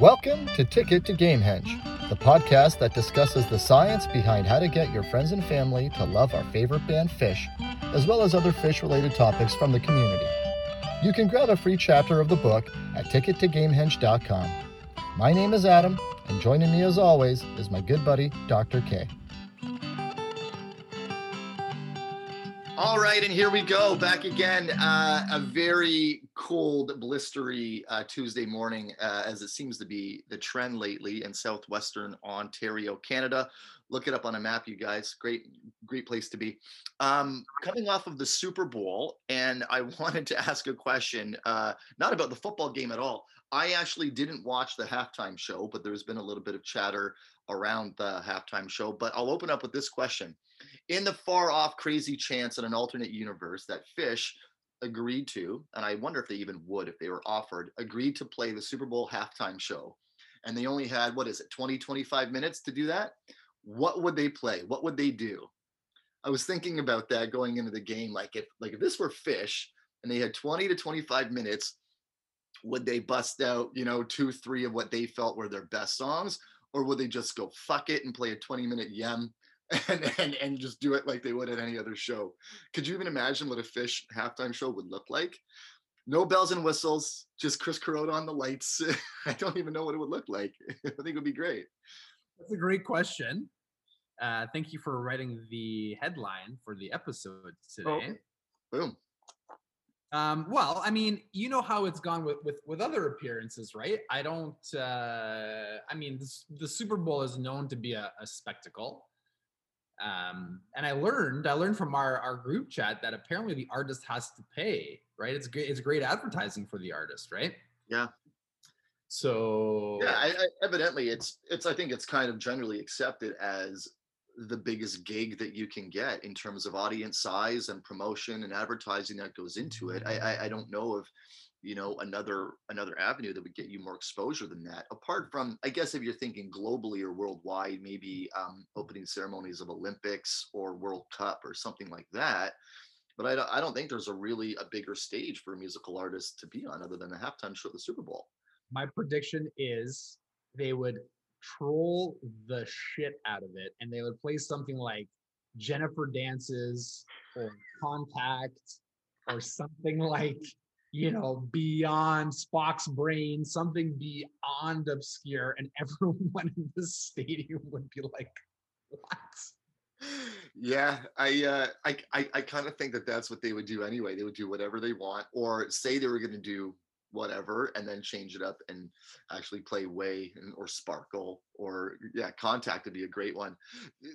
Welcome to Ticket to Gamehenge, the podcast that discusses the science behind how to get your friends and family to love our favorite band Phish, as well as other Phish related topics from the community. You can grab a free chapter of the book at tickettogamehenge.com. My name is Adam, and joining me as always is my good buddy, Dr. K. All right, and here we go back again. Uh, a very cold, blistery uh, Tuesday morning, uh, as it seems to be the trend lately in southwestern Ontario, Canada. Look it up on a map, you guys. Great, great place to be. Um, coming off of the Super Bowl, and I wanted to ask a question, uh, not about the football game at all. I actually didn't watch the halftime show, but there's been a little bit of chatter around the halftime show. But I'll open up with this question in the far off crazy chance in an alternate universe that Phish agreed to, and I wonder if they even would if they were offered, agreed to play the Super Bowl halftime show. And they only had, what is it, 20, 25 minutes to do that? What would they play? What would they do? I was thinking about that going into the game. Like if like if this were Phish and they had 20 to 25 minutes, would they bust out, you know, two, three of what they felt were their best songs? Or would they just go fuck it and play a 20 minute YEM and, and and just do it like they would at any other show. Could you even imagine what a Phish halftime show would look like? No bells and whistles, just Chris Kuroda on the lights. I don't even know what it would look like. I think it would be great. That's a great question. Uh, thank you for writing the headline for the episode Oh, today. boom. Um, well, I mean, you know how it's gone with with, with other appearances, right? I don't. Uh, I mean, this, the Super Bowl is known to be a, a spectacle. Um, and I learned, I learned from our our group chat that apparently the artist has to pay, right? It's great. It's great advertising for the artist, right? Yeah. So Yeah, I, I, evidently it's it's I think it's kind of generally accepted as the biggest gig that you can get in terms of audience size and promotion and advertising that goes into it. I I, I don't know of you know another another avenue that would get you more exposure than that. Apart from i guess if you're thinking globally or worldwide maybe um, opening ceremonies of olympics or world cup or something like that but I don't, I don't think there's a really a bigger stage for a musical artist to be on other than the halftime show at the super bowl. My prediction is they would troll the shit out of it and they would play something like Jennifer Dances or Contact or something like, you know, beyond Spock's brain, something beyond obscure, and everyone in the stadium would be like, what? yeah i uh i i, I kind of think that that's what they would do anyway they would do whatever they want or say they were going to do whatever and then change it up and actually play way or sparkle or yeah contact would be a great one.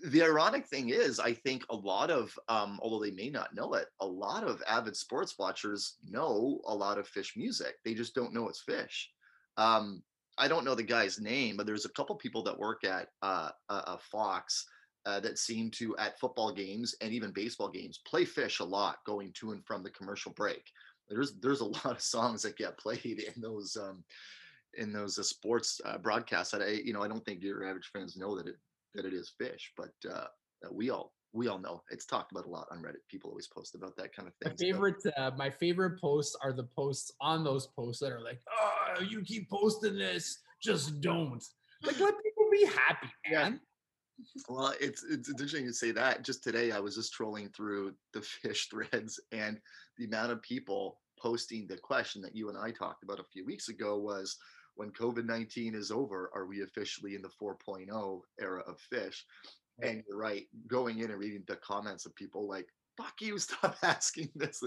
The ironic thing is i think a lot of um although they may not know it a lot of avid sports watchers know a lot of Phish music. They just don't know it's Phish. Um i don't know the guy's name but there's a couple people that work at uh, fox uh, that seem to at football games and even baseball games play Phish a lot going to and from the commercial break there's there's a lot of songs that get played in those um in those uh, sports uh, broadcasts that I you know I don't think your average fans know that it that it is Phish but uh we all we all know it's talked about a lot on Reddit people always post about that kind of My thing so- favorite, uh, my favorite posts are the posts on those posts that are like, "Oh, you keep posting this, just don't." Like, let people be happy, Yeah. man. Well, it's it's interesting to say that. Just today, I was just trolling through the Phish threads, and the amount of people posting the question that you and I talked about a few weeks ago was, when COVID nineteen is over, are we officially in the 4.0 era of Phish? And you're right. Going in and reading the comments of people like, "Fuck you! Stop asking this.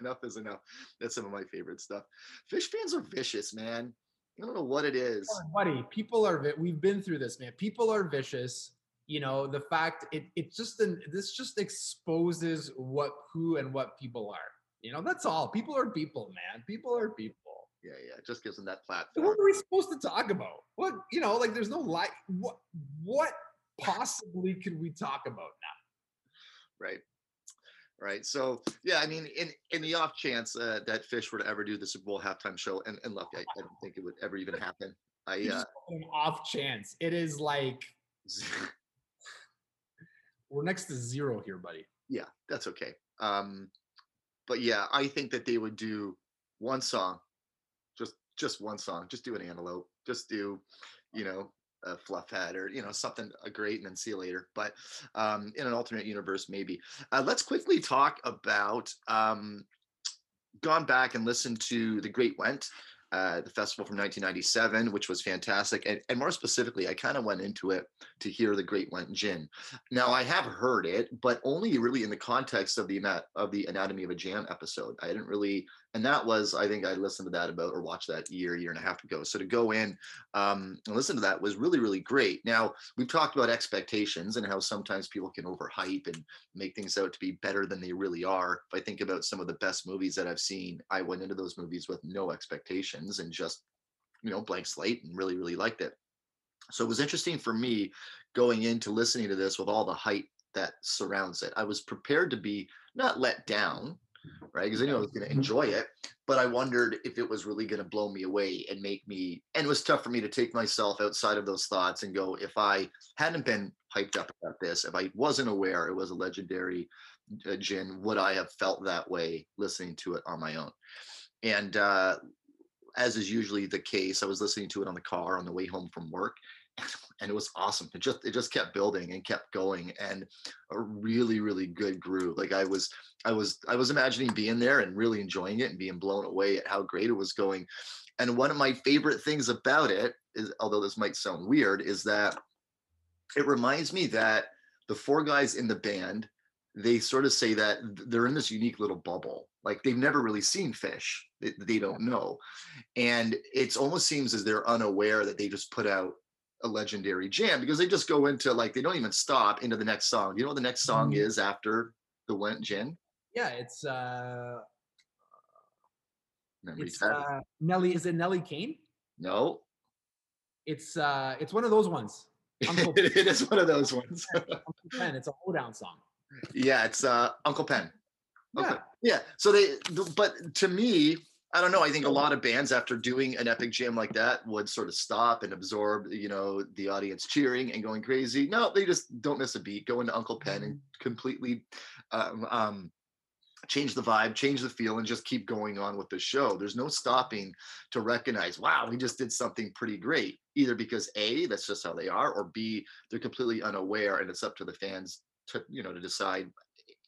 Enough is enough." That's some of my favorite stuff. Phish fans are vicious, man. I don't know what it is. Oh, buddy, people are we've been through this, man. People are vicious. You know, the fact it it just an, this just exposes what who and what people are. You know, that's all. People are people, man. People are people. Yeah, yeah. It just gives them that platform. What are we supposed to talk about? What you know, like there's no like what what possibly could we talk about now? right right so yeah i mean in in the off chance uh, that Phish were to ever do the super bowl halftime show and, and look I, I don't think it would ever even happen i uh an off chance. It is like we're next to zero here, buddy. yeah that's okay um but yeah i think that they would do one song just just one song. Just do an antelope. Just do, you know, a Fluffhead or you know something uh, great and then see you later but um in an alternate universe maybe uh, let's quickly talk about um gone back and listened to the great went uh, the festival from 1997, which was fantastic. And, and more specifically, I kind of went into it to hear the Great Went Gin. Now, I have heard it, but only really in the context of the of the Anatomy of a Jam episode. I didn't really and that was i think i listened to that about or watched that year year and a half ago. So to go in um, and listen to that was really really great. Now we've talked about expectations and how sometimes people can overhype and make things out to be better than they really are. If i think about some of the best movies that i've seen i went into those movies with no expectations and just you know blank slate and really really liked it. So it was interesting for me going into listening to this with all the hype that surrounds it. I was prepared to be not let down right? Because I knew I was going to enjoy it, but I wondered if it was really going to blow me away and make me. And it was tough for me to take myself outside of those thoughts and go, if I hadn't been hyped up about this, if I wasn't aware it was a legendary uh, gin, would I have felt that way listening to it on my own? And uh, as is usually the case, I was listening to it on the car on the way home from work, and it was awesome. It just it just kept building and kept going, and a really really good groove. Like I was I was I was imagining being there and really enjoying it and being blown away at how great it was going. And one of my favorite things about it is, although this might sound weird, is that it reminds me that the four guys in the band they sort of say that they're in this unique little bubble like they've never really seen Phish they, they don't know and it almost seems as they're unaware that they just put out a legendary jam because they just go into like they don't even stop into the next song. You know what the next song mm-hmm. is after the Went Gin? Yeah, it's uh it's uh, Nelly. Is it Nelly Kane? No. It's uh it's one of those ones. it is one of those ones. Uncle Pen. It's a hoedown song. Yeah, it's uh Uncle Pen. Okay. Yeah. yeah. So they but to me, I don't know. I think a lot of bands, after doing an epic jam like that, would sort of stop and absorb, you know, the audience cheering and going crazy. No, they just don't miss a beat. Go into Uncle Pen and mm-hmm. completely um, um, change the vibe, change the feel, and just keep going on with the show. There's no stopping to recognize, wow, we just did something pretty great. Either because A, that's just how they are, or B, they're completely unaware, and it's up to the fans to, you know, to decide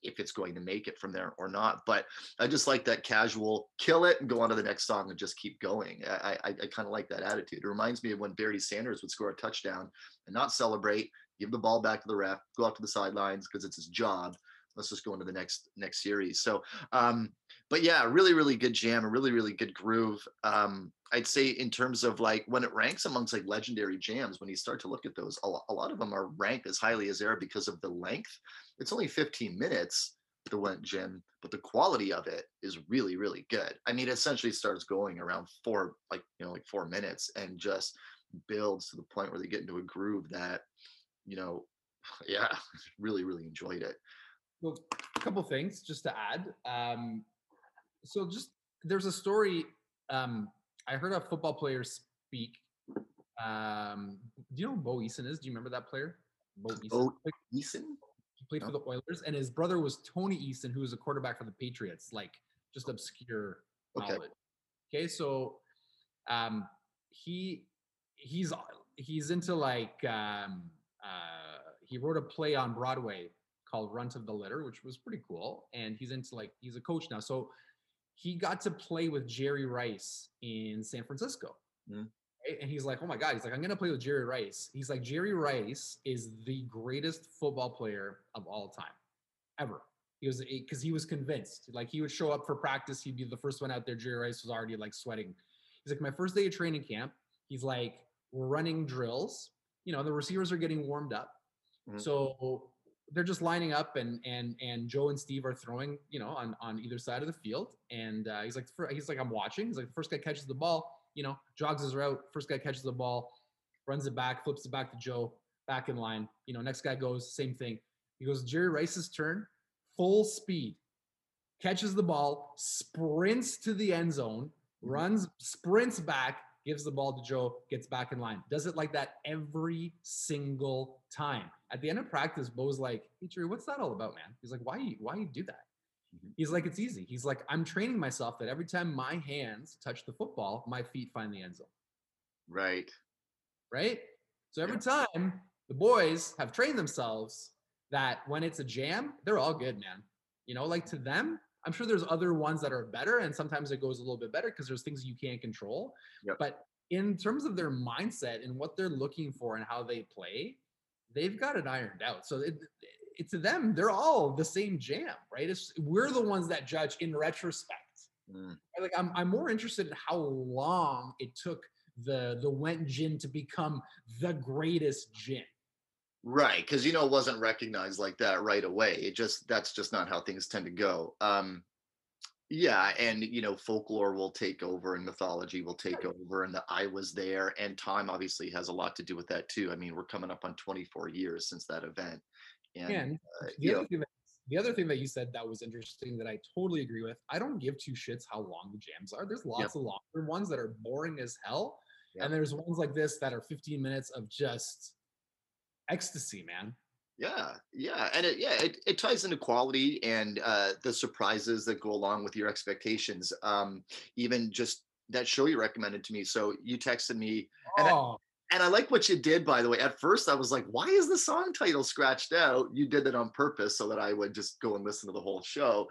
if it's going to make it from there or not. But I just like that casual kill it and go on to the next song and just keep going. I I, I kind of like that attitude. It reminds me of when Barry Sanders would score a touchdown and not celebrate, give the ball back to the ref, go out to the sidelines because it's his job. Let's just go into the next next series. So um, but yeah, really, really good jam, a really, really good groove. Um, I'd say in terms of like when it ranks amongst like legendary jams, when you start to look at those, a lot, of them are ranked as highly as there because of the length. It's only 15 minutes, the Went Gin, but the quality of it is really, really good. I mean, it essentially starts going around four, like, you know, like four minutes and just builds to the point where they get into a groove that, you know, yeah, really, really enjoyed it. Well, a couple things just to add. Um, so just there's a story um, I heard a football player speak. Um, do you know who Bo Eason is? Do you remember that player? Bo Eason. Bo Eason? He played no. for the Oilers, and his brother was Tony Eason, who was a quarterback for the Patriots. Like just obscure okay. knowledge. Okay, so um, he he's he's into like um, uh, he wrote a play on Broadway called Runt of the Litter, which was pretty cool. And he's into like he's a coach now. So he got to play with Jerry Rice in San Francisco. Mm. Right? And he's like, oh my God, he's like, I'm going to play with Jerry Rice. He's like, Jerry Rice is the greatest football player of all time, ever. He was, because he was convinced. Like, he would show up for practice, he'd be the first one out there. Jerry Rice was already like sweating. He's like, my first day of training camp, he's like, we're running drills. You know, the receivers are getting warmed up. Mm-hmm. So they're just lining up and and and Joe and Steve are throwing, you know, on on either side of the field. And uh, he's like, he's like, I'm watching. He's like, the first guy catches the ball, you know, jogs his route. First guy catches the ball, runs it back, flips it back to Joe, back in line. You know, next guy goes, same thing. He goes, Jerry Rice's turn, full speed, catches the ball, sprints to the end zone, runs, sprints back, gives the ball to Joe, gets back in line. Does it like that every single time. At the end of practice, Bo's like, hey, Jerry, what's that all about, man? He's like, why you, why you do that? Mhm. He's like, it's easy. He's like, I'm training myself that every time my hands touch the football, my feet find the end zone. Right. Right. So every time the boys have trained themselves that when it's a jam, they're all good, man. You know, like to them, I'm sure there's other ones that are better, and sometimes it goes a little bit better because there's things you can't control. Yep. But in terms of their mindset and what they're looking for and how they play, they've got it ironed out. So it, it to them, they're all the same jam, right? It's we're the ones that judge in retrospect. Mm. Like I'm, I'm more interested in how long it took the the Went gin to become the greatest gin. Right, because you know it wasn't recognized like that right away. It just that's just not how things tend to go. Um, yeah, and you know folklore will take over and mythology will take over, and the I was there, and time obviously has a lot to do with that too. I mean, we're coming up on 24 years since that event, and, And uh, the other thing that the other thing that you said that was interesting that I totally agree with. I don't give two shits how long the jams are. There's lots of longer ones that are boring as hell, Yep. and there's ones like this that are 15 minutes of just ecstasy, man. Yeah, yeah, and it yeah it, it ties into quality and uh, the surprises that go along with your expectations. Um, even just that show you recommended to me. So you texted me, And I- Oh, and I like what you did. By the way, at first I was like, "Why is the song title scratched out?" You did that on purpose so that I would just go and listen to the whole show.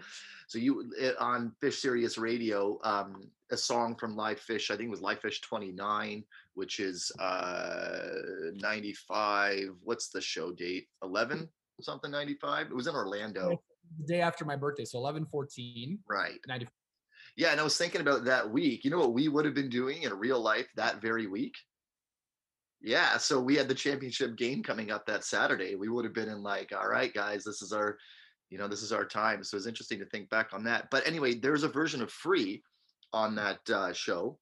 So you it, on Phish Sirius Radio, um, a song from Live Phish, I think it was Live Phish 29, which is uh 95. What's the show date? 11 something 95. It was in Orlando, the day after my birthday, so 11 14 right? 90. Yeah, and I was thinking about that week. You know what we would have been doing in real life that very week? Yeah, so we had the championship game coming up that Saturday. We would have been in like, all right, guys, this is our, you know, this is our time. So it's interesting to think back on that. But anyway, there's a version of Free on that uh, show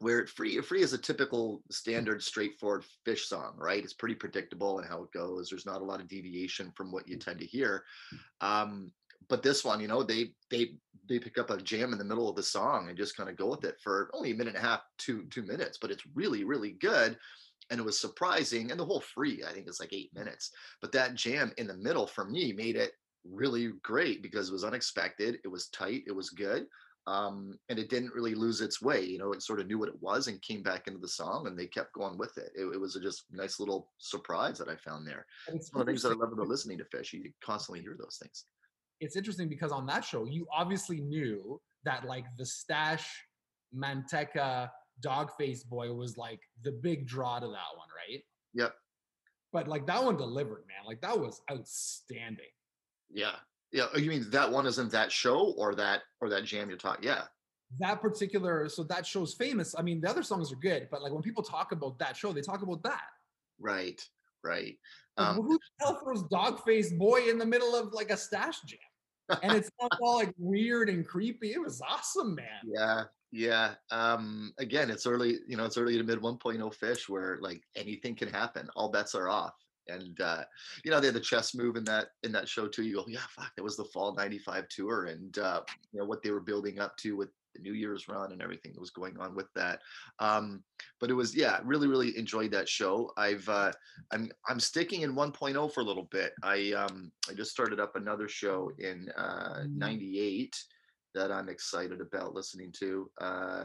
where Free Free is a typical standard straightforward Phish song, right? It's pretty predictable and how it goes. There's not a lot of deviation from what you tend to hear. Um, but this one, you know, they they they pick up a jam in the middle of the song and just kind of go with it for only a minute and a half, two two minutes, but it's really really good, and it was surprising. And the whole free, I think, is like eight minutes, but that jam in the middle for me made it really great because it was unexpected, it was tight, it was good, um, and it didn't really lose its way. You know, it sort of knew what it was and came back into the song, and they kept going with it. It, it was a just nice little surprise that I found there. It's It's one of the things that I love about listening to Phish. You constantly hear those things. it's interesting because on that show, you obviously knew that like the stash Manteca dog face boy was like the big draw to that one, right? Yep. But like that one delivered, man. Like that was outstanding. Yeah. Yeah. Oh, you mean that one isn't that show or that or that jam you're talking? Yeah. That particular, so that show's famous. I mean, the other songs are good, but like when people talk about that show, they talk about that. Right. Right. Um, who the hell throws dog face boy in the middle of like a stash jam? And it's not all like weird and creepy. It was awesome, man. yeah. Yeah. Um, again, it's early, you know, it's early to mid 1.0 Phish where like anything can happen. All bets are off. And uh, you know, they had the chess move in that in that show too. You go, yeah, fuck, that was the fall 95 tour and uh, you know, what they were building up to with the New Year's run and everything that was going on with that. Um, but it was, yeah, really, really enjoyed that show. I've uh I'm I'm sticking in 1.0 for a little bit. I um I just started up another show in uh Mm. 98 that I'm excited about listening to. Uh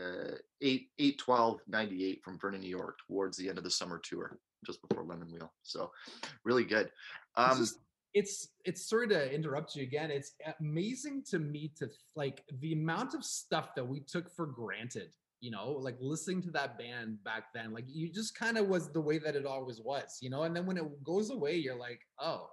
uh 8 8 12 98 from Vernon, New York towards the end of the summer tour, just before Lemonwheel. So really good. It's Um just- it's it's sorry to interrupt you again. It's amazing to me to like the amount of stuff that we took for granted. You know, like listening to that band back then, like you just kind of was the way that it always was. You know, and then when it goes away, you're like, oh,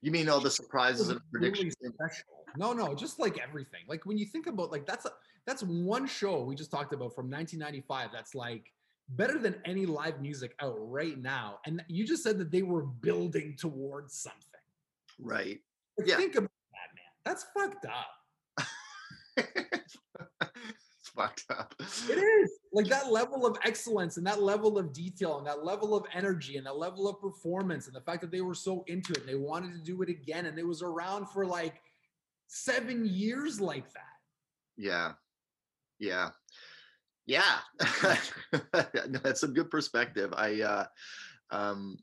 you mean all the surprises and predictions? special. No, no, just like everything. Like when you think about like that's a that's one show we just talked about from 1995. That's like better than any live music out right now. And you just said that they were building towards something. Right. Yeah. Think about that, man. That's fucked up. it's fucked up. It is like that level of excellence and that level of detail and that level of energy and that level of performance and the fact that they were so into it and they wanted to do it again and it was around for like seven years like that. Yeah. Yeah. Yeah. That's a good perspective. I uh um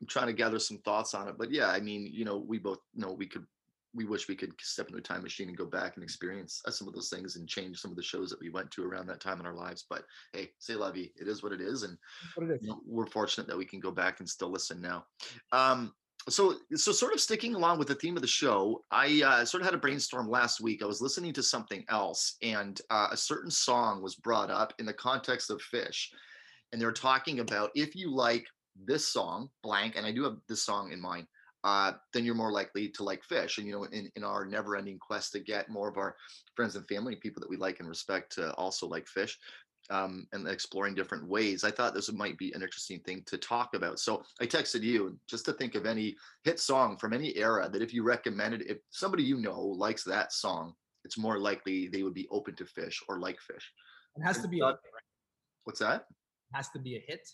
I'm trying to gather some thoughts on it. But yeah, I mean, you know, we both know we could we wish we could step into a time machine and go back and experience uh, some of those things and change some of the shows that we went to around that time in our lives. But hey, say vie. It is what it is, and it is. you know, we're fortunate that we can go back and still listen now. Um, so, so sort of sticking along with the theme of the show, I uh, sort of had a brainstorm last week. I was listening to something else, and uh, a certain song was brought up in the context of Phish, and they're talking about if you like this song, blank, and I do have this song in mind. Uh, then you're more likely to like Phish. And you know, in, in our never-ending quest to get more of our friends and family, people that we like and respect, to also like Phish, um, and exploring different ways. I thought this might be an interesting thing to talk about. So I texted you just to think of any hit song from any era that if you recommended, if somebody you know likes that song, it's more likely they would be open to Phish or like Phish. It has to be. Thought- hit, right? What's that? It has to be a hit.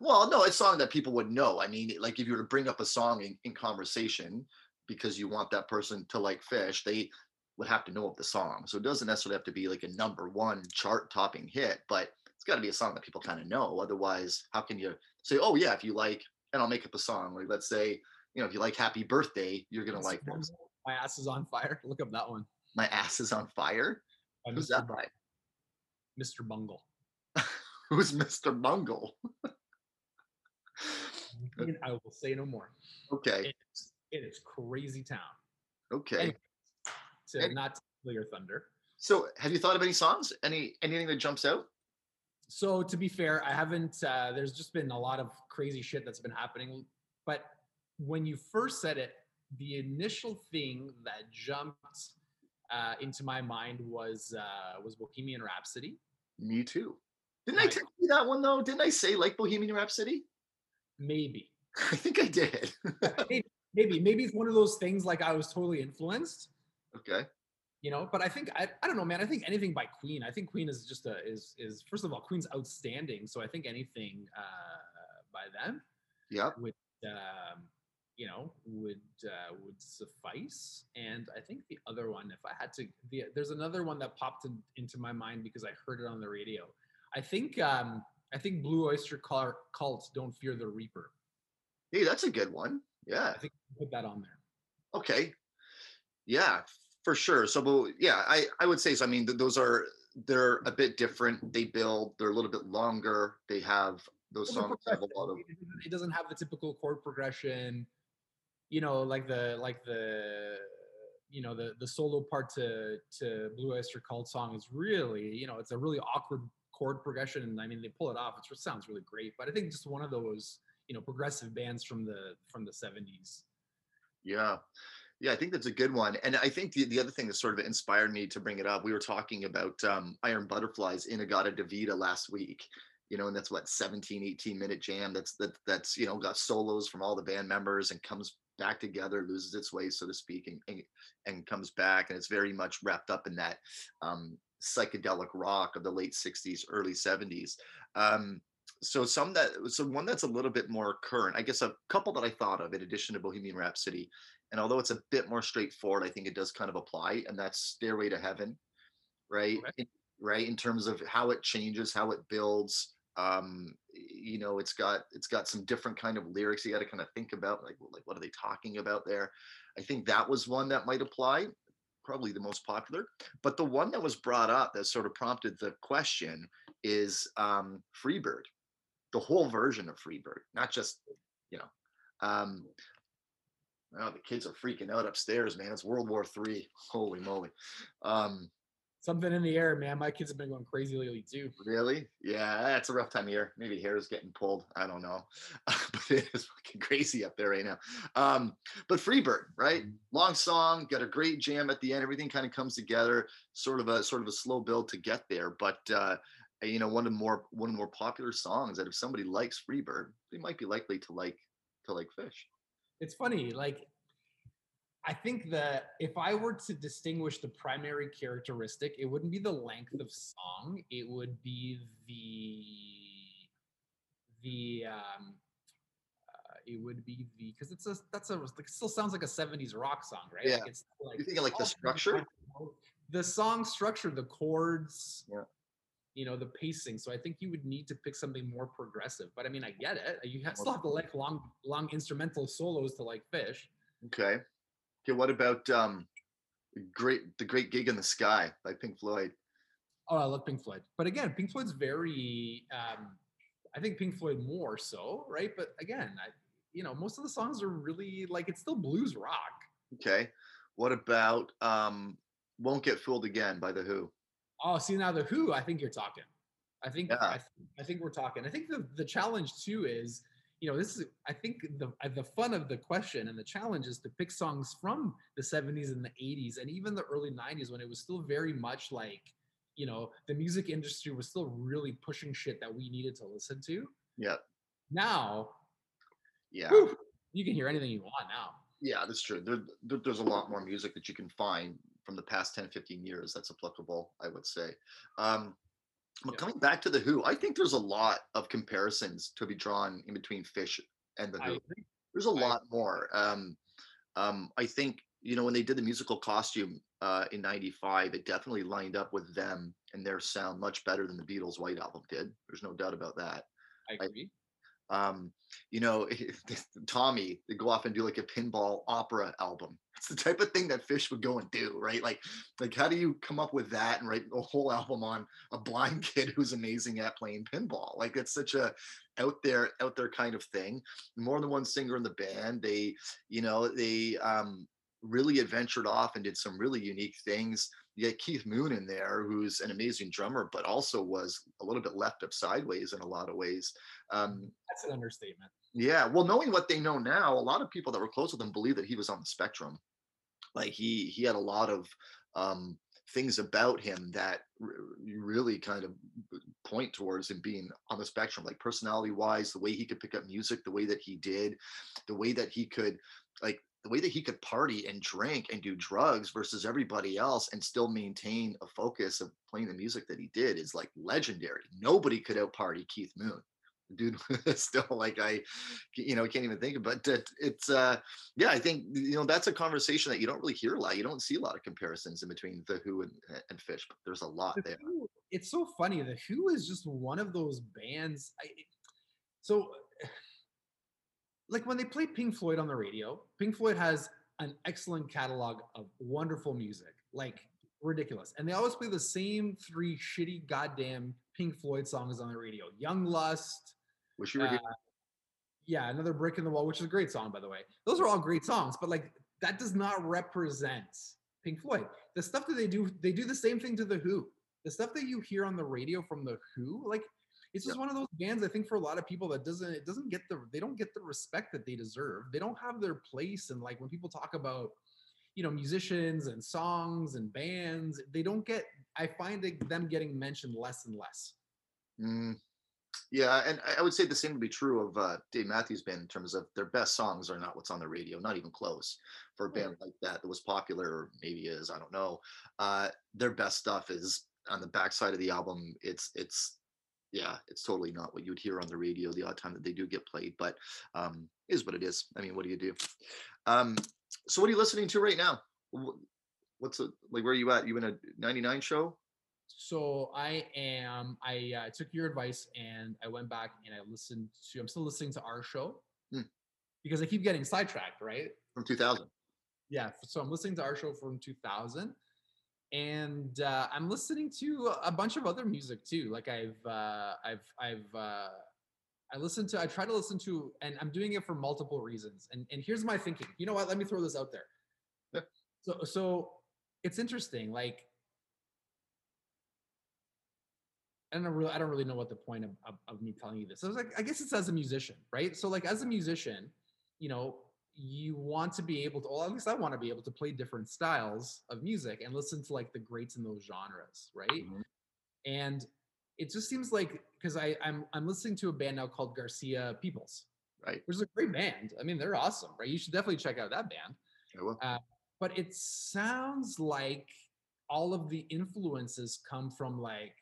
Well, no, it's a song that people would know. I mean, like if you were to bring up a song in, in conversation because you want that person to like Phish, they would have to know of the song. So it doesn't necessarily have to be like a number one chart topping hit, but it's got to be a song that people kind of know. Otherwise, how can you say, oh, yeah, if you like, and I'll make up a song, like let's say, you know, if you like Happy Birthday, you're going to like this. My ass is on fire. Look up that one. My Ass is on Fire. Uh, by Who's Mr. that by? Mr. Bungle. Who's Mr. Bungle? I will say no more. Okay. It's, it is crazy town. Okay. Anyway, To And- not steal your thunder. So have you thought of any songs? Any anything that jumps out? So to be fair, I haven't. Uh, there's just been a lot of crazy shit that's been happening. But when you first said it, the initial thing that jumped uh, into my mind was uh, was Bohemian Rhapsody. Me too. Didn't I text you that one though? Didn't I say like Bohemian Rhapsody? Maybe, I think I did. maybe, maybe it's one of those things like I was totally influenced. Okay. you know but i think I, I don't know man i think anything by queen i think queen is just a is is first of all queen's outstanding so i think anything uh by them Yep. would um you know would uh would suffice and i think the other one if i had to the, there's another one that popped in, into my mind because i heard it on the radio i think um i think blue oyster Cul- cult don't fear the reaper Hey, that's a good one. Yeah. i think put that on there Okay. Yeah, for sure. So, but yeah, I I would say so. I mean, th- those are they're a bit different. They build. They're a little bit longer. They have those songs have a lot of. it doesn't- have the typical chord progression you know like the like the you know the the solo part to to blue oyster cult song is really you know it's a really awkward chord progression and i mean they pull it off it sounds really great but i think just one of those you know progressive bands from the from the 70s Yeah. Yeah, I think that's a good one. And I think the, the other thing that sort of inspired me to bring it up, we were talking about um, Iron Butterfly's In-A-Gadda-Da-Vida last week, you know, and that's what 17, 18 minute jam. That's that that's you know got solos from all the band members and comes back together, loses its way, so to speak, and and, and comes back. And it's very much wrapped up in that um, psychedelic rock of the late 60s, early 70s. Um, so some that so one that's a little bit more current. I guess a couple that I thought of in addition to Bohemian Rhapsody and although it's a bit more straightforward, I think it does kind of apply, and that's Stairway to Heaven, right? Okay. In- right in terms of how it changes, how it builds. Um, you know, it's got it's got some different kind of lyrics you got to kind of think about, like like what are they talking about there? I think that was one that might apply, probably the most popular. But the one that was brought up that sort of prompted the question is um, Freebird, the whole version of Freebird, not just you know. Um, Oh, the kids are freaking out upstairs, man. It's World War Three. Holy moly. Um, something in the air man my kids have been going crazy lately too really? Yeah, it's a rough time of year. Maybe hair is getting pulled. I don't know. but it is fucking crazy up there right now. Um, but Freebird, right? Long song, got a great jam at the end. Everything kind of comes together, sort of a sort of a slow build to get there. But uh, you know, one of the more one of the more popular songs that if somebody likes Freebird, they might be likely to like to like Phish. It's funny like i think that if i were to distinguish the primary characteristic it wouldn't be the length of song it would be the the um uh, it would be the because it's a that's a like, it still sounds like a 70s rock song right Yeah. like it's like You thinking like the structure? the song structure the chords Yeah. You know the pacing so i think you would need to pick something more progressive but i mean i get it you ha- still have to like long long instrumental solos to like Phish Okay. Okay, what about um, great the Great Gig in the Sky by Pink Floyd? Oh, I love Pink Floyd, but again, Pink Floyd's very. Um, I think Pink Floyd more so, right? But again, I, you know, most of the songs are really like it's still blues rock. Okay, what about um, Won't Get Fooled Again by The Who? Oh, see now the Who, I think you're talking. I think Yeah. I, th- I think we're talking. I think the the challenge too is, you know, this is I think the the fun of the question and the challenge is to pick songs from the 70s and the 80s and even the early 90s when it was still very much like, you know, the music industry was still really pushing shit that we needed to listen to. Yeah, Now, yeah, whew, you can hear anything you want now. yeah. That's true. There, there, there's a lot more music that you can find from the past 10, 15 years that's applicable. I would say. Um, but Yeah. coming back to the Who, I think there's a lot of comparisons to be drawn in between Phish and the Who. There's a lot more. Um, um, I think you know when they did the musical costume uh, in '95, it definitely lined up with them and their sound much better than the Beatles' White Album did. There's no doubt about that. I agree. Um, you know, Tommy, they go off and do like a pinball opera album. It's the type of thing that Phish would go and do, right? Like, like how do you come up with that and write a whole album on a blind kid who's amazing at playing pinball? Like, it's such a out there, out there kind of thing. More than one singer in the band. They, you know, they um, really adventured off and did some really unique things. You get Keith Moon in there, who's an amazing drummer, but also was a little bit left up sideways in a lot of ways. Um, That's an understatement. yeah, well, knowing what they know now, a lot of people that were close with him believe that he was on the spectrum. Like he he had a lot of um, things about him that r- really kind of point towards him being on the spectrum, like personality wise, the way he could pick up music, the way that he did, the way that he could like the way that he could party and drink and do drugs versus everybody else and still maintain a focus of playing the music that he did is like legendary. Nobody could out party Keith Moon. Dude, still like I, you know, can't even think about it. It's uh, yeah, I think you know that's a conversation that you don't really hear a lot. You don't see a lot of comparisons in between the Who and, and Phish, but there's a lot The there. Who, it's so funny. The Who is just one of those bands. I, so, like when they play Pink Floyd on the radio, Pink Floyd has an excellent catalog of wonderful music, like ridiculous. And they always play the same three shitty goddamn Pink Floyd songs on the radio. Young Lust, Wish you were uh, yeah, another brick in the wall, which is a great song, by the way. Those are all great songs, but like that does not represent Pink Floyd. The stuff that they do, they do the same thing to the Who. The stuff that you hear on the radio from the Who, like it's just one of those bands. I think for a lot of people that doesn't it doesn't get the they don't get the respect that they deserve. They don't have their place, and like when people talk about you know musicians and songs and bands, they don't get. I find them getting mentioned less and less. Mm, yeah, and I- I would say the same would be true of uh, Dave Matthews Band in terms of their best songs are not what's on the radio, not even close. For a band like that that was popular, or maybe is, I don't know. Uh, their best stuff is on the backside of the album. It's it's yeah, it's totally not what you'd hear on the radio the odd time that they do get played, but um, is what it is. I mean, what do you do? Um, so what are you listening to right now? What's it like? Where are you at? You in a 99 show? So I am. I uh, took your advice and I went back and I listened to. I'm still listening to our show Hmm. because I keep getting sidetracked, right? From 2000. Yeah. So I'm listening to our show from 2000, and uh, I'm listening to a bunch of other music too. Like I've, uh, I've, I've, uh, I listen to. I try to listen to, and I'm doing it for multiple reasons. And and here's my thinking. You know what? Let me throw this out there. So so it's interesting. Like I don't really, I don't really know what the point of, of, of me telling you this. I was like, I guess it's as a musician, right? So like as a musician, you know, you want to be able to, well, at least I want to be able to play different styles of music and listen to like the greats in those genres, right? Mhm. And it just seems like because I I'm I'm listening to a band now called Garcia Peoples, Right. which is a great band. I mean, they're awesome, right? You should definitely check out that band I will. but it sounds like all of the influences come from like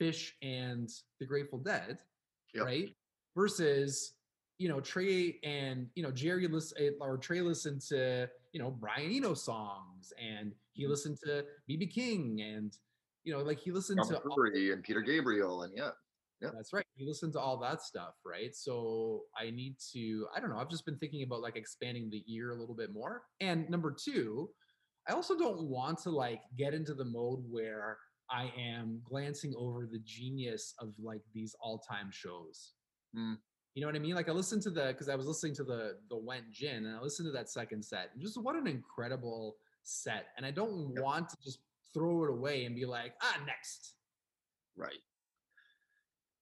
Phish and the Grateful Dead, Yep. right? Versus you know Trey and you know Jerry listen or Trey listened to you know Brian Eno songs and he listened to BB King and you know like he listened Tom to all- and Peter Gabriel, and yeah, yeah That's right. You listen to all that stuff, right? So I need to, I don't know, I've just been thinking about like expanding the ear a little bit more. And number two, I also don't want to like get into the mode where I am glancing over the genius of like these all-time shows. Mm. You know what I mean? Like I listened to the because I was listening to the the Went Gin and I listened to that second set and just what an incredible set. And I don't Yep. want to just throw it away and be like, ah, next. Right.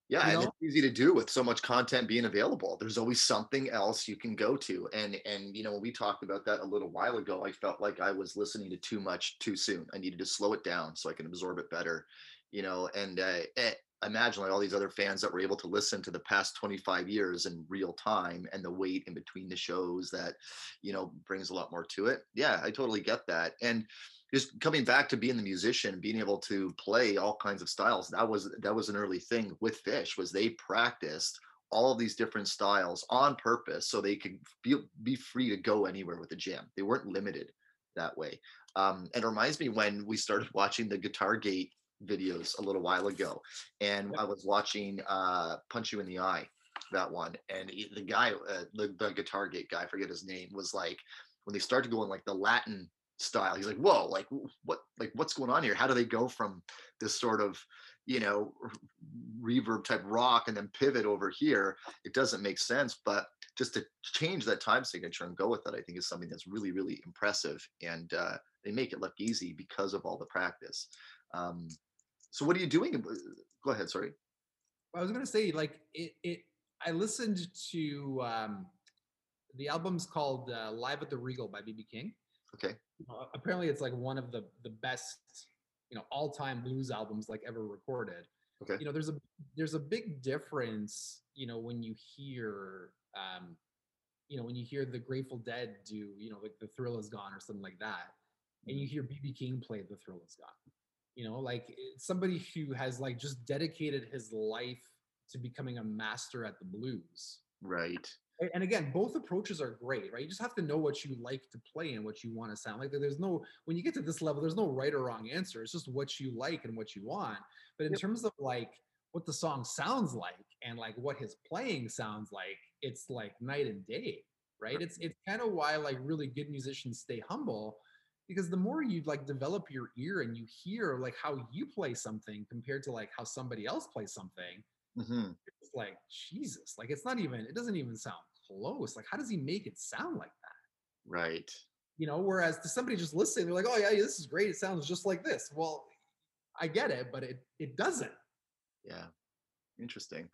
Yeah, You and know? it's easy to do with so much content being available. There's always something else you can go to. And and you know, when we talked about that a little while ago, I felt like I was listening to too much too soon. I needed to slow it down so I can absorb it better. You know, and uh, eh, imagine like all these other fans that were able to listen to the past 25 years in real time and the wait in between the shows that, you know, brings a lot more to it. Yeah, I totally get that. And just coming back to being the musician being able to play all kinds of styles that was that was an early thing with Phish was they practiced all of these different styles on purpose so they could be, be free to go anywhere with the jam they weren't limited that way um, and it reminds me when we started watching the guitar gate videos a little while ago and i was watching uh punch you in the eye that one and he- the guy uh, the, the guitar gate guy I forget his name was like when they started going like the latin style he's like whoa like what like what's going on here? How do they go from this sort of you know reverb type rock and then pivot over here? It doesn't make sense but just to change that time signature and go with that i think is something that's really really impressive and uh, they make it look easy because of all the practice um, so what are you doing go ahead sorry I was gonna say like it. It. I listened to um, the album's called uh, "Live at the Regal" by BB King. okay Uh, apparently, it's like one of the the best, you know, all time blues albums like ever recorded. Okay. You know, there's a there's a big difference. You know, when you hear, um, you know, when you hear the Grateful Dead do, you know, like "The Thrill Is Gone" or something like that, and you hear BB King play "The Thrill Is Gone." You know, like eh, somebody who has like just dedicated his life to becoming a master at the blues. right And again, both approaches are great, right? You just have to know what you like to play and what you want to sound like. There's no, when you get to this level, there's no right or wrong answer. It's just what you like and what you want. But in Yep. terms of like what the song sounds like and like what his playing sounds like, it's like night and day, right? It's it's kind of why like really good musicians stay humble because the more you like develop your ear and you hear like how you play something compared to like how somebody else plays something, hmm it's like Jesus, like it's not even, it doesn't even sound close. Like, how does he make it sound like that? right You know, whereas to somebody just listening, they're like, oh yeah, yeah, this is great. It sounds just like this. Well, I get it, but it it doesn't. Yeah, interesting.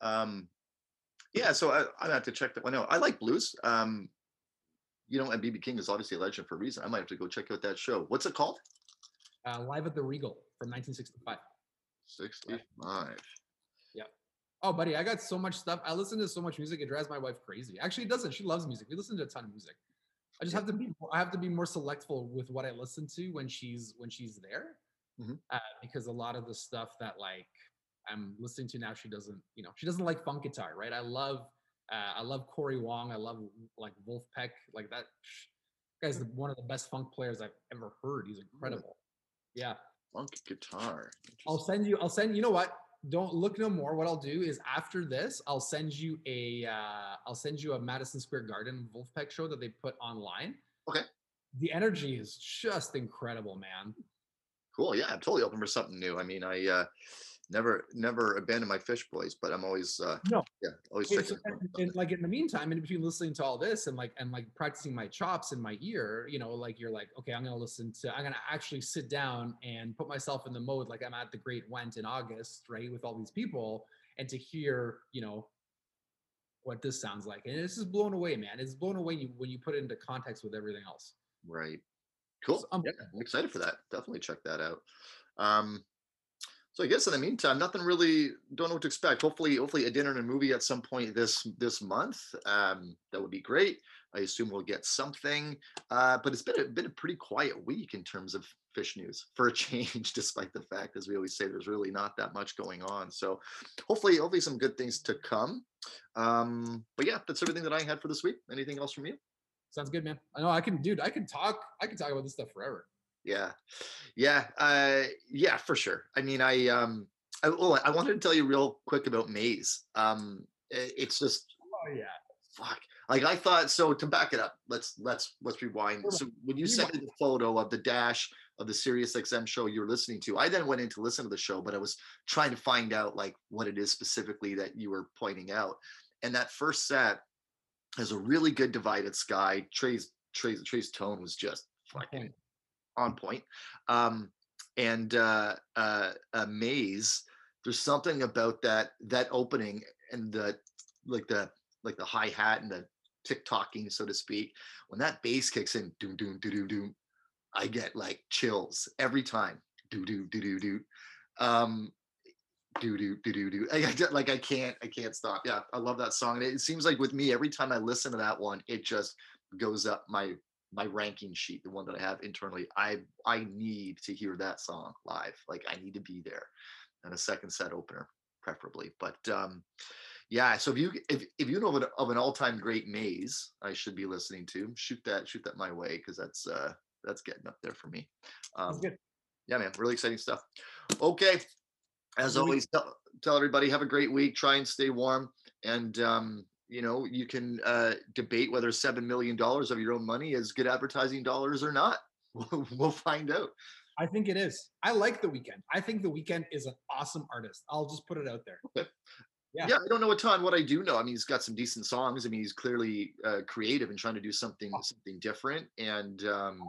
Um, yeah, so I, I have to check that one out. I like blues. Um, you know, and BB King is obviously a legend for a reason. I might have to go check out that show. What's it called? Uh, Live at the Regal from 1965. Sixty-five. Yeah. Oh, buddy, I got so much stuff. I listen to so much music; it drives my wife crazy. Actually, it doesn't. She loves music. We listen to a ton of music. I just Yeah. have to be. I have to be more selectful with what I listen to when she's when she's there, Mhm. uh, because a lot of the stuff that like I'm listening to now, she doesn't. You know, she doesn't like funk guitar, right? I love. Uh, I love Corey Wong. I love like Wolf Peck. Like that guy's the, one of the best funk players I've ever heard. He's incredible. Yeah. Funk guitar. I'll send you. I'll send. You you know what? Don't look no more. What I'll do is after this, I'll send you a. Uh, I'll send you a Madison Square Garden Vulfpeck show that they put online. Okay. The energy is just incredible, man. Cool. Yeah, I'm totally open for something new. I mean, I uh, never never abandon my Phish boys, but I'm always uh, No. yeah, always checking. and- and, like in the meantime, in between listening to all this and like and like practicing my chops in my ear, you know, like you're like, okay, I'm gonna listen to. I'm gonna actually sit down and put myself in the mode like I'm at the Great Went in August, right, with all these people, and to hear, you know, what this sounds like, and this is blown away, man. It's blown away when you put it into context with everything else. Right. Cool. yeah, I'm excited for that. Definitely check that out. Um, so I guess in the meantime, nothing really. Don't know what to expect. Hopefully, hopefully a dinner and a movie at some point this this month. Um, that would be great. I assume we'll get something. Uh, but it's been a been a pretty quiet week in terms of Phish news for a change, despite the fact, as we always say, there's really not that much going on. So hopefully, hopefully some good things to come. Um, but yeah, that's everything that I had for this week. Anything else from you? Sounds good, man. I know I can, dude. I can talk. I can talk about this stuff forever. Yeah yeah uh yeah for sure i mean i um I, oh, I wanted to tell you real quick about Maze. Um, it's just Oh yeah. fuck. Like I thought. So to back it up, let's let's let's rewind. So when you sent me the photo of the dash of the Sirius XM show you were listening to, I then went in to listen to the show, but I was trying to find out like what it is specifically that you were pointing out. And that first set has a really good divided sky. Trey's Trey's Trey's tone was just fucking. On point. Um, and uh, uh, uh, Maze, there's something about that that opening and the like the like the hi hat and the tick tocking, so to speak. When that bass kicks in, doom doom doo doo doom, I get like chills every time. Do do do do do. Um, do do do do do. Like I can't I can't stop. Yeah, I love that song. It seems like with me, every time I listen to that one, it just goes up my my ranking sheet, the one that I have internally. I I need to hear that song live. Like I need to be there, and a second set opener preferably. But um, yeah. So if you if if you know of an, of an all time great maze, I should be listening to. Shoot that shoot that my way because that's uh that's getting up there for me. Um, good. yeah, man, really exciting stuff. Okay, as always, tell, tell everybody have a great week. Try and stay warm, and um, you know you can uh, debate whether seven million dollars of your own money is good advertising dollars or not. We'll, find out. I think it is. I like the Weeknd. I think the Weeknd is an awesome artist. I'll just put it out there. Yeah. Yeah. I don't know a ton. What I do know, I mean, he's got some decent songs. I mean, he's clearly uh, creative and trying to do something something different. And um,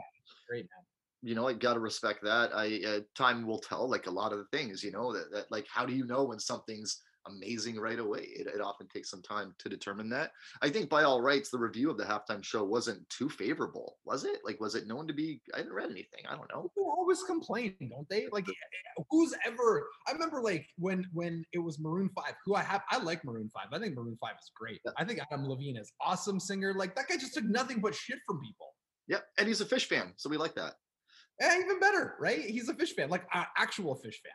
Great man. you know, I gotta respect that. I uh, time will tell. Like a lot of the things, you know, that, that like how do you know when something's amazing right away? It, it often takes some time to determine that. I think by all rights, the review of the halftime show wasn't too favorable, was it? Like, was it known to be? I didn't read anything. I don't know. People always complain, don't they? Like, eh, who's ever? I remember like when when it was Maroon Five, who I have. I like Maroon Five. I think Maroon Five is great. Yeah. I think Adam Levine is awesome singer. Like that guy just took nothing but shit from people. Yep, and he's a Phish fan, so we like that. Eh, even better, right? He's a Phish fan, like an actual Phish fan.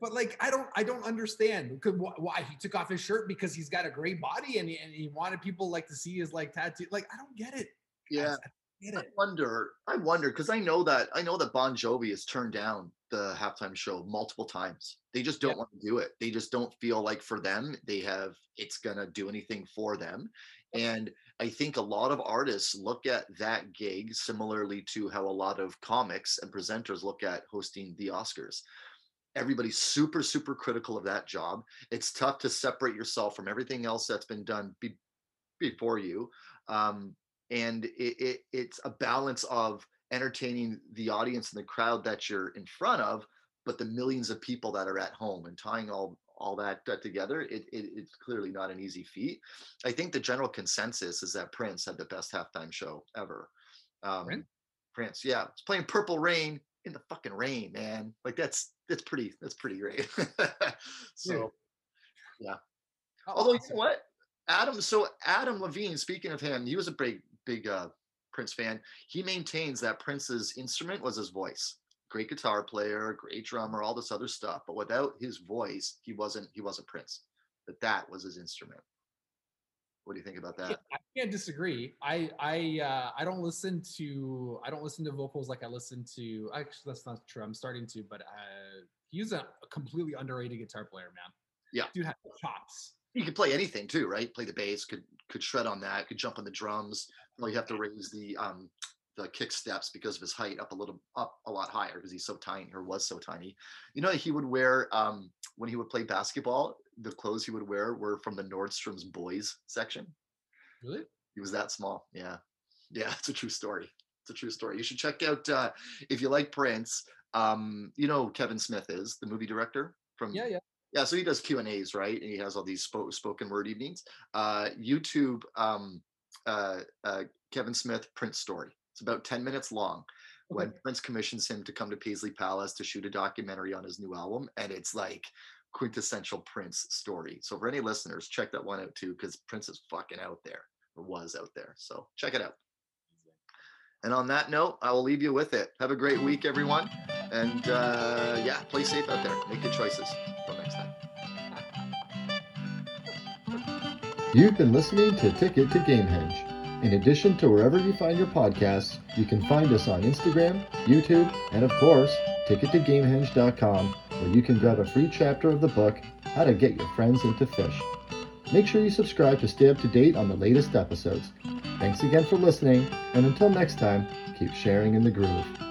But like, I don't, I don't understand why he took off his shirt because he's got a great body and he, and he wanted people like to see his like tattoo. Like, I don't get it. Yeah. I get I wonder. I wonder because I know that I know that Bon Jovi has turned down the halftime show multiple times. They just don't Yeah. want to do it. They just don't feel like for them they have it's gonna do anything for them. And I think a lot of artists look at that gig similarly to how a lot of comics and presenters look at hosting the Oscars. Everybody's super, super critical of that job. It's tough to separate yourself from everything else that's been done be- before you. Um, and it, it it's a balance of entertaining the audience and the crowd that you're in front of but the millions of people that are at home and tying all all that uh, together it, it it's clearly not an easy feat i think the general consensus is that prince had the best halftime show ever um Prince? prince yeah it's playing purple rain in the fucking rain man like that's that's pretty that's pretty great so How Although you know what, Adam. So Adam Levine, speaking of him, he was a big, big uh, Prince fan. He maintains that Prince's instrument was his voice. Great guitar player, great drummer, all this other stuff. But without his voice, he wasn't. He wasn't Prince. That that was his instrument. What do you think about that? I can't disagree. I I uh, I don't listen to I don't listen to vocals like I listen to. Actually, that's not true. I'm starting to, but uh, he's a, a completely underrated guitar player, man. Yeah. dude has chops. He could play anything too, right? Play the bass, could could shred on that, could jump on the drums. Well, you have to raise the um the kick steps because of his height up a little up a lot higher because he's so tiny or was so tiny. You know, he would wear um when he would play basketball, the clothes he would wear were from the Nordstrom's boys section. Really? He was that small. Yeah. Yeah, it's a true story. It's a true story. You should check out uh if you like Prince. Um, you know who Kevin Smith is, the movie director from Yeah, yeah. yeah so he does q and a's right and he has all these spo- spoken word evenings uh youtube um uh, uh kevin smith prince story it's about 10 minutes long when Okay. prince commissions him to come to paisley palace to shoot a documentary on his new album and it's like quintessential prince story. So for any listeners check that one out too because prince is fucking out there or was out there. So check it out. And on that note i will leave you with it. Have a great week everyone. And uh yeah play safe out there. Make good choices. Until next time. You've been listening to Ticket to Gamehenge. In addition to wherever you find your podcasts, you can find us on Instagram, YouTube, and of course, tickettogamehenge.com where you can grab a free chapter of the book, How to Get Your Friends into Phish. Make sure you subscribe to stay up to date on the latest episodes. Thanks again for listening, and until next time, keep sharing in the groove.